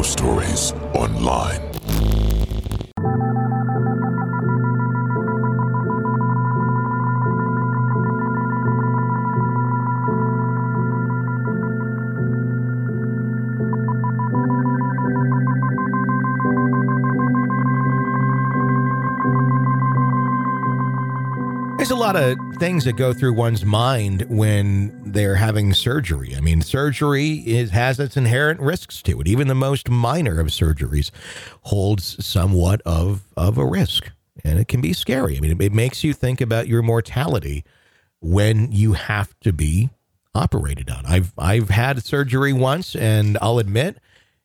Ghost Stories Online. There's a lot of things that go through one's mind when they're having surgery. I mean, surgery is, has its inherent risks to it. Even the most minor of surgeries holds somewhat of, of a risk, and it can be scary. I mean, it, it makes you think about your mortality when you have to be operated on. I've I've had surgery once, and I'll admit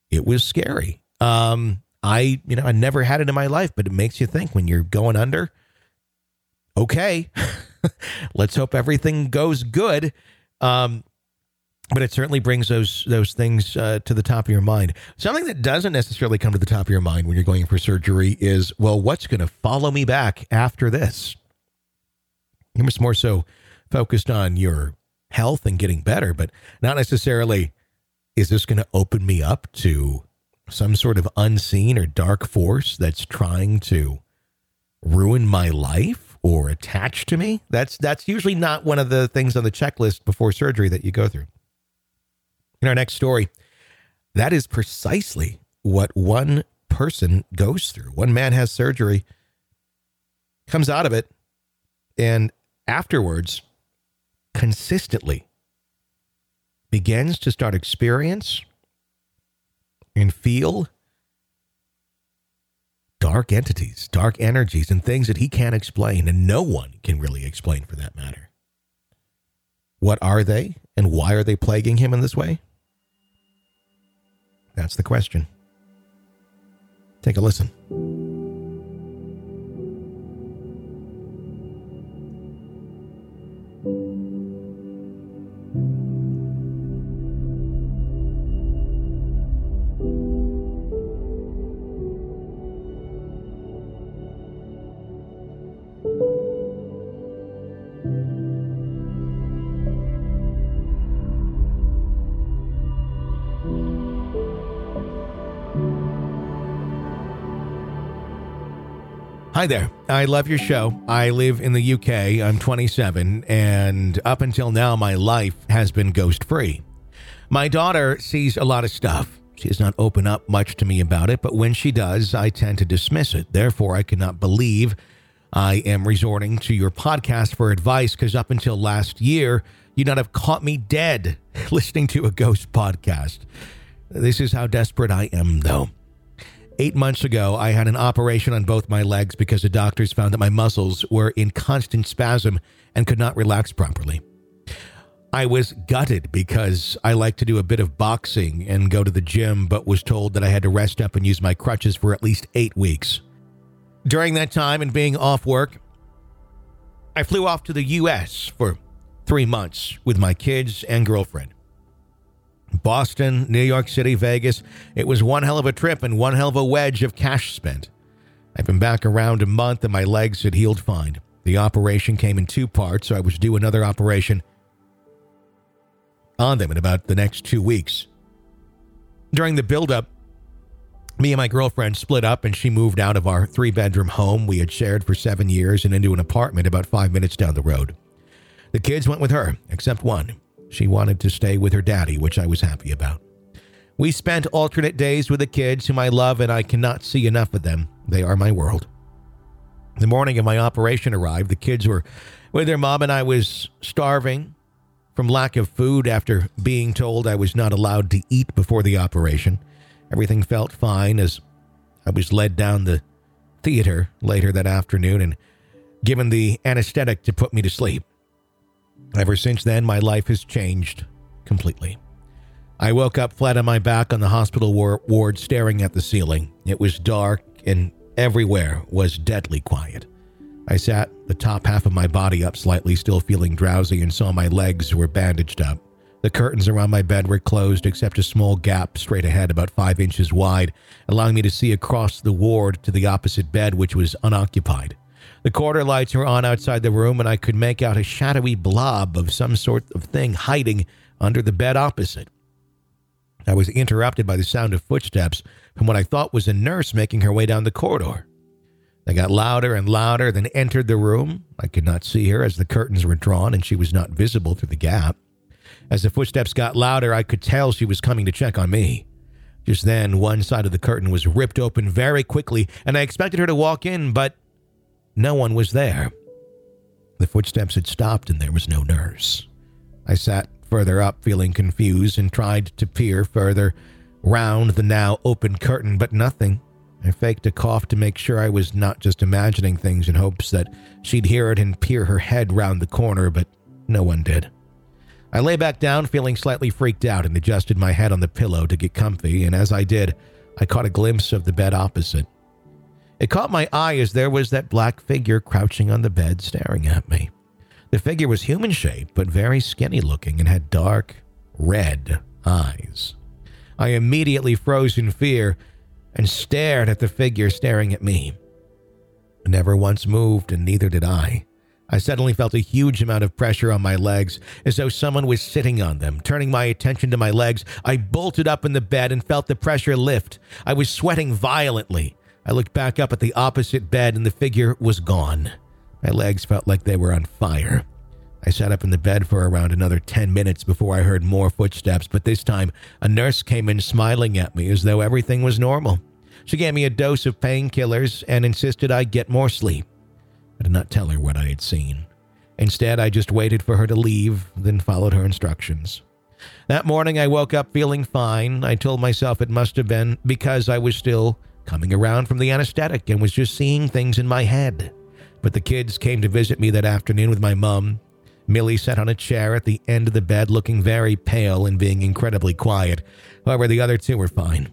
it was scary. Um, I you know I never had it in my life, but it makes you think when you're going under okay, let's hope everything goes good. Um, but it certainly brings those those things uh, to the top of your mind. Something that doesn't necessarily come to the top of your mind when you're going for surgery is, well, what's going to follow me back after this? You're much more so focused on your health and getting better, but not necessarily is this going to open me up to some sort of unseen or dark force that's trying to ruin my life? Or attached to me. That's that's usually not one of the things on the checklist before surgery that you go through. In our next story, that is precisely what one person goes through. One man has surgery, comes out of it, and afterwards consistently begins to start experience and feel dark entities, dark energies, and things that he can't explain, and no one can really explain for that matter. What are they, and why are they plaguing him in this way? That's the question. Take a listen. Hi there. I love your show. I live in the UK. I'm 27, and up until now, my life has been ghost free. My daughter sees a lot of stuff. She does not open up much to me about it, but when she does, I tend to dismiss it. Therefore, I cannot believe I am resorting to your podcast for advice because up until last year, you'd not have caught me dead listening to a ghost podcast. This is how desperate I am, though. Eight months ago, I had an operation on both my legs because the doctors found that my muscles were in constant spasm and could not relax properly. I was gutted because I like to do a bit of boxing and go to the gym, but was told that I had to rest up and use my crutches for at least eight weeks. During that time and being off work, I flew off to the US for three months with my kids and girlfriend. Boston, New York City, Vegas. It was one hell of a trip and one hell of a wedge of cash spent. I've been back around a month and my legs had healed fine. The operation came in two parts, so I was due another operation on them in about the next two weeks. During the buildup, me and my girlfriend split up and she moved out of our three bedroom home we had shared for seven years and into an apartment about five minutes down the road. The kids went with her, except one. She wanted to stay with her daddy, which I was happy about. We spent alternate days with the kids, whom I love, and I cannot see enough of them. They are my world. The morning of my operation arrived. The kids were with their mom, and I was starving from lack of food after being told I was not allowed to eat before the operation. Everything felt fine as I was led down the theater later that afternoon and given the anesthetic to put me to sleep. Ever since then, my life has changed completely. I woke up flat on my back on the hospital ward, staring at the ceiling. It was dark, and everywhere was deadly quiet. I sat the top half of my body up slightly, still feeling drowsy, and saw my legs were bandaged up. The curtains around my bed were closed, except a small gap straight ahead, about five inches wide, allowing me to see across the ward to the opposite bed, which was unoccupied. The quarter lights were on outside the room, and I could make out a shadowy blob of some sort of thing hiding under the bed opposite. I was interrupted by the sound of footsteps from what I thought was a nurse making her way down the corridor. They got louder and louder, then entered the room. I could not see her as the curtains were drawn and she was not visible through the gap. As the footsteps got louder, I could tell she was coming to check on me. Just then, one side of the curtain was ripped open very quickly, and I expected her to walk in, but no one was there. The footsteps had stopped and there was no nurse. I sat further up, feeling confused, and tried to peer further round the now open curtain, but nothing. I faked a cough to make sure I was not just imagining things in hopes that she'd hear it and peer her head round the corner, but no one did. I lay back down, feeling slightly freaked out, and adjusted my head on the pillow to get comfy, and as I did, I caught a glimpse of the bed opposite. It caught my eye as there was that black figure crouching on the bed staring at me. The figure was human shaped, but very skinny looking and had dark, red eyes. I immediately froze in fear and stared at the figure staring at me. Never once moved, and neither did I. I suddenly felt a huge amount of pressure on my legs, as though someone was sitting on them. Turning my attention to my legs, I bolted up in the bed and felt the pressure lift. I was sweating violently. I looked back up at the opposite bed, and the figure was gone. My legs felt like they were on fire. I sat up in the bed for around another 10 minutes before I heard more footsteps, but this time a nurse came in smiling at me as though everything was normal. She gave me a dose of painkillers and insisted I get more sleep. I did not tell her what I had seen. Instead, I just waited for her to leave, then followed her instructions. That morning, I woke up feeling fine. I told myself it must have been because I was still coming around from the anesthetic and was just seeing things in my head. But the kids came to visit me that afternoon with my mum. Millie sat on a chair at the end of the bed looking very pale and being incredibly quiet. However, the other two were fine.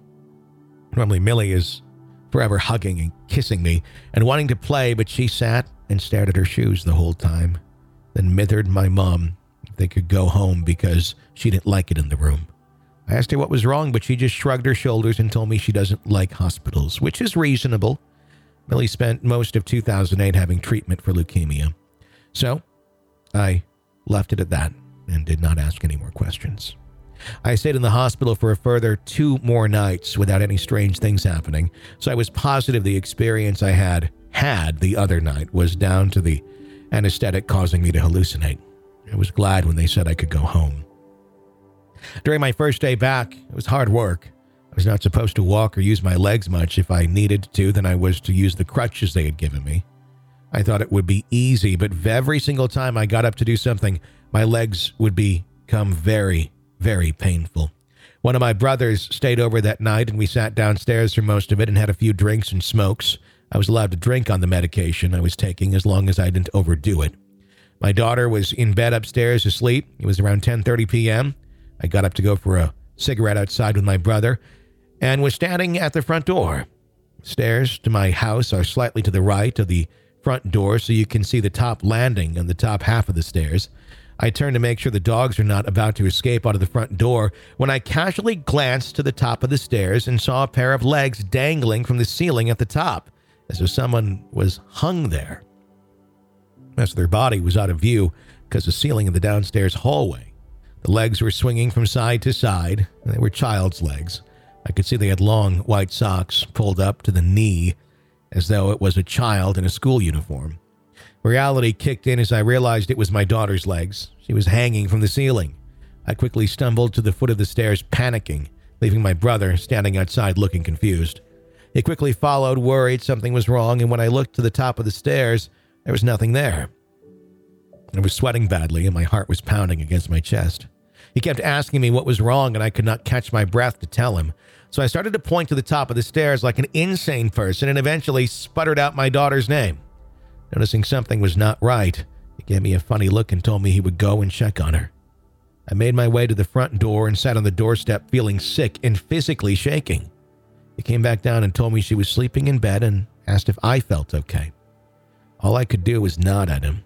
Normally, Millie is forever hugging and kissing me and wanting to play, but she sat and stared at her shoes the whole time, then mithered my mum if they could go home because she didn't like it in the room. I asked her what was wrong, but she just shrugged her shoulders and told me she doesn't like hospitals, which is reasonable. Millie spent most of 2008 having treatment for leukemia. So I left it at that and did not ask any more questions. I stayed in the hospital for a further two more nights without any strange things happening, so I was positive the experience I had had the other night was down to the anesthetic causing me to hallucinate. I was glad when they said I could go home. During my first day back, it was hard work. I was not supposed to walk or use my legs much. If I needed to, then I was to use the crutches they had given me. I thought it would be easy, but every single time I got up to do something, my legs would become very, very painful. One of my brothers stayed over that night, and we sat downstairs for most of it and had a few drinks and smokes. I was allowed to drink on the medication I was taking as long as I didn't overdo it. My daughter was in bed upstairs asleep. It was around 10:30 p.m. I got up to go for a cigarette outside with my brother and was standing at the front door. Stairs to my house are slightly to the right of the front door, so you can see the top landing and the top half of the stairs. I turned to make sure the dogs are not about to escape out of the front door when I casually glanced to the top of the stairs and saw a pair of legs dangling from the ceiling at the top, as if someone was hung there. As their body was out of view because the ceiling of the downstairs hallway. The legs were swinging from side to side, and they were child's legs. I could see they had long white socks pulled up to the knee, as though it was a child in a school uniform. Reality kicked in as I realized it was my daughter's legs. She was hanging from the ceiling. I quickly stumbled to the foot of the stairs, panicking, leaving my brother standing outside looking confused. He quickly followed, worried something was wrong, and when I looked to the top of the stairs, there was nothing there. I was sweating badly, and my heart was pounding against my chest. He kept asking me what was wrong, and I could not catch my breath to tell him. So I started to point to the top of the stairs like an insane person and eventually sputtered out my daughter's name. Noticing something was not right, he gave me a funny look and told me he would go and check on her. I made my way to the front door and sat on the doorstep feeling sick and physically shaking. He came back down and told me she was sleeping in bed and asked if I felt okay. All I could do was nod at him.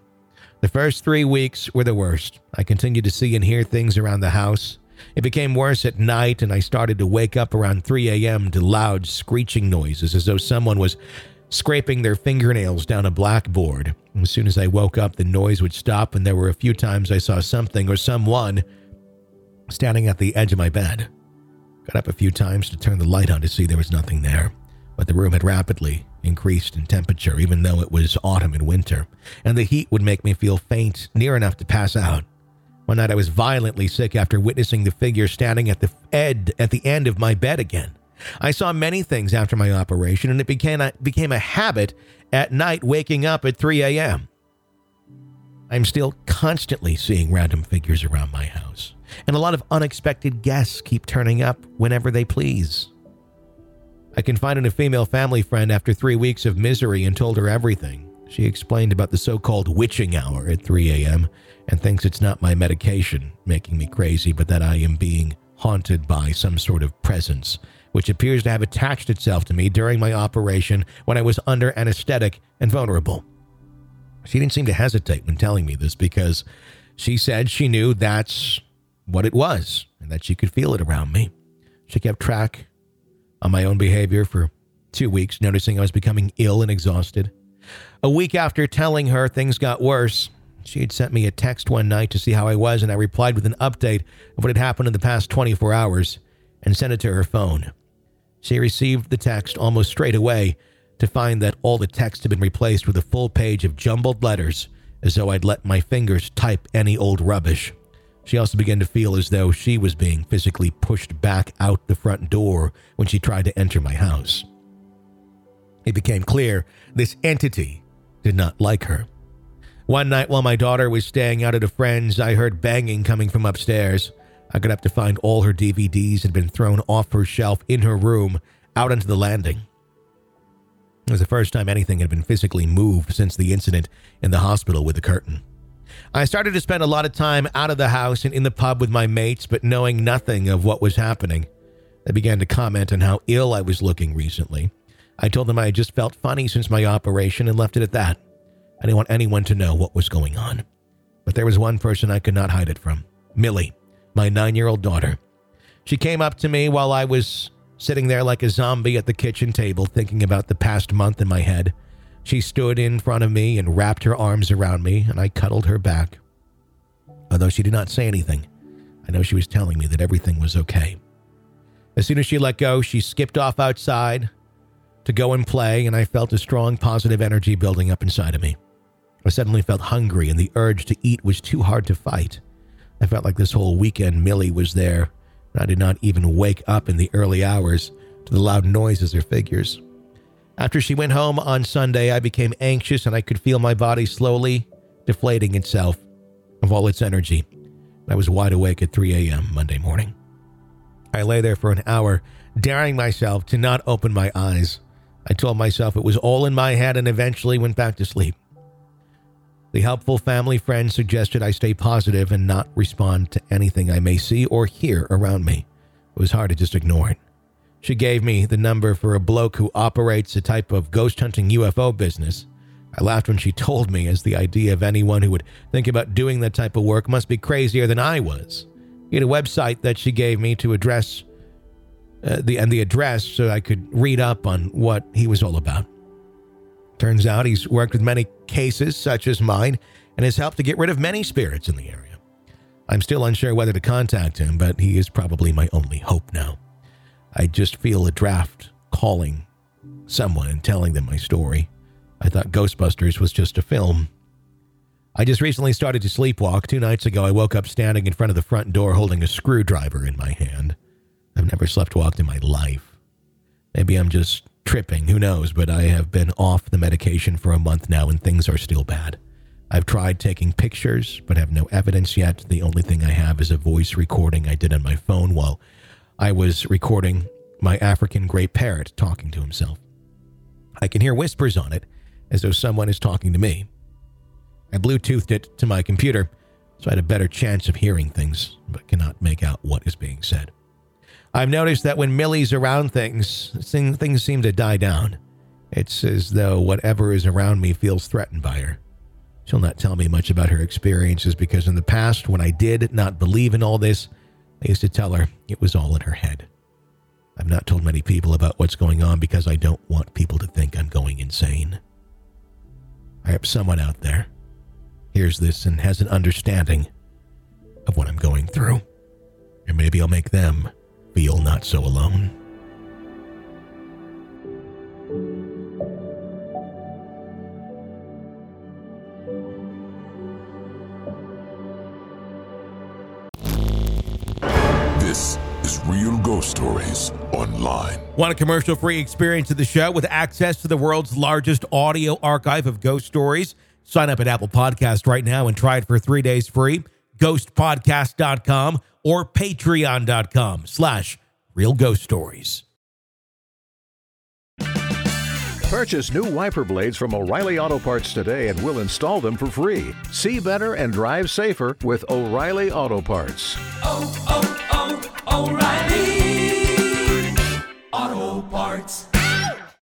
The first three weeks were the worst. I continued to see and hear things around the house. It became worse at night, and I started to wake up around 3 a.m. to loud screeching noises as though someone was scraping their fingernails down a blackboard. As soon as I woke up, the noise would stop, and there were a few times I saw something or someone standing at the edge of my bed. Got up a few times to turn the light on to see there was nothing there, but the room had rapidly increased in temperature, even though it was autumn and winter, and the heat would make me feel faint near enough to pass out. One night I was violently sick after witnessing the figure standing at the ed at the end of my bed again. I saw many things after my operation, and it became a, became a habit at night waking up at 3 a.m. I'm still constantly seeing random figures around my house, and a lot of unexpected guests keep turning up whenever they please. I confided in a female family friend after three weeks of misery and told her everything. She explained about the so called witching hour at 3 a.m. and thinks it's not my medication making me crazy, but that I am being haunted by some sort of presence which appears to have attached itself to me during my operation when I was under anesthetic and vulnerable. She didn't seem to hesitate when telling me this because she said she knew that's what it was and that she could feel it around me. She kept track on my own behavior for two weeks, noticing I was becoming ill and exhausted. A week after telling her things got worse, she had sent me a text one night to see how I was, and I replied with an update of what had happened in the past 24 hours and sent it to her phone. She received the text almost straight away to find that all the text had been replaced with a full page of jumbled letters, as though I'd let my fingers type any old rubbish. She also began to feel as though she was being physically pushed back out the front door when she tried to enter my house. It became clear this entity did not like her. One night while my daughter was staying out at a friend's, I heard banging coming from upstairs. I got up to find all her DVDs had been thrown off her shelf in her room out onto the landing. It was the first time anything had been physically moved since the incident in the hospital with the curtain. I started to spend a lot of time out of the house and in the pub with my mates, but knowing nothing of what was happening. They began to comment on how ill I was looking recently. I told them I had just felt funny since my operation and left it at that. I didn't want anyone to know what was going on. But there was one person I could not hide it from Millie my nine year old daughter. She came up to me while I was sitting there like a zombie at the kitchen table thinking about the past month in my head. She stood in front of me and wrapped her arms around me, and I cuddled her back. Although she did not say anything, I know she was telling me that everything was okay. As soon as she let go, she skipped off outside to go and play, and I felt a strong positive energy building up inside of me. I suddenly felt hungry, and the urge to eat was too hard to fight. I felt like this whole weekend Millie was there, and I did not even wake up in the early hours to the loud noises or figures. After she went home on Sunday, I became anxious and I could feel my body slowly deflating itself of all its energy. I was wide awake at 3 a.m. Monday morning. I lay there for an hour, daring myself to not open my eyes. I told myself it was all in my head and eventually went back to sleep. The helpful family friend suggested I stay positive and not respond to anything I may see or hear around me. It was hard to just ignore it. She gave me the number for a bloke who operates a type of ghost hunting UFO business. I laughed when she told me, as the idea of anyone who would think about doing that type of work must be crazier than I was. He had a website that she gave me to address uh, the and the address so I could read up on what he was all about. Turns out he's worked with many cases such as mine and has helped to get rid of many spirits in the area. I'm still unsure whether to contact him, but he is probably my only hope now. I just feel a draft calling someone and telling them my story. I thought Ghostbusters was just a film. I just recently started to sleepwalk. Two nights ago, I woke up standing in front of the front door holding a screwdriver in my hand. I've never slept walked in my life. Maybe I'm just tripping, who knows, but I have been off the medication for a month now and things are still bad. I've tried taking pictures, but have no evidence yet. The only thing I have is a voice recording I did on my phone while I was recording my African gray parrot talking to himself. I can hear whispers on it as though someone is talking to me. I Bluetoothed it to my computer so I had a better chance of hearing things, but cannot make out what is being said. I've noticed that when Millie's around things, things seem to die down. It's as though whatever is around me feels threatened by her. She'll not tell me much about her experiences because in the past, when I did not believe in all this, I used to tell her it was all in her head. I've not told many people about what's going on because I don't want people to think I'm going insane. I hope someone out there hears this and has an understanding of what I'm going through. And maybe I'll make them feel not so alone. Ghost Stories Online. Want a commercial free experience of the show with access to the world's largest audio archive of ghost stories? Sign up at Apple Podcast right now and try it for three days free. Ghostpodcast.com or patreon.com slash real ghost stories. Purchase new wiper blades from O'Reilly Auto Parts today and we'll install them for free. See better and drive safer with O'Reilly Auto Parts. oh, oh, oh Parts.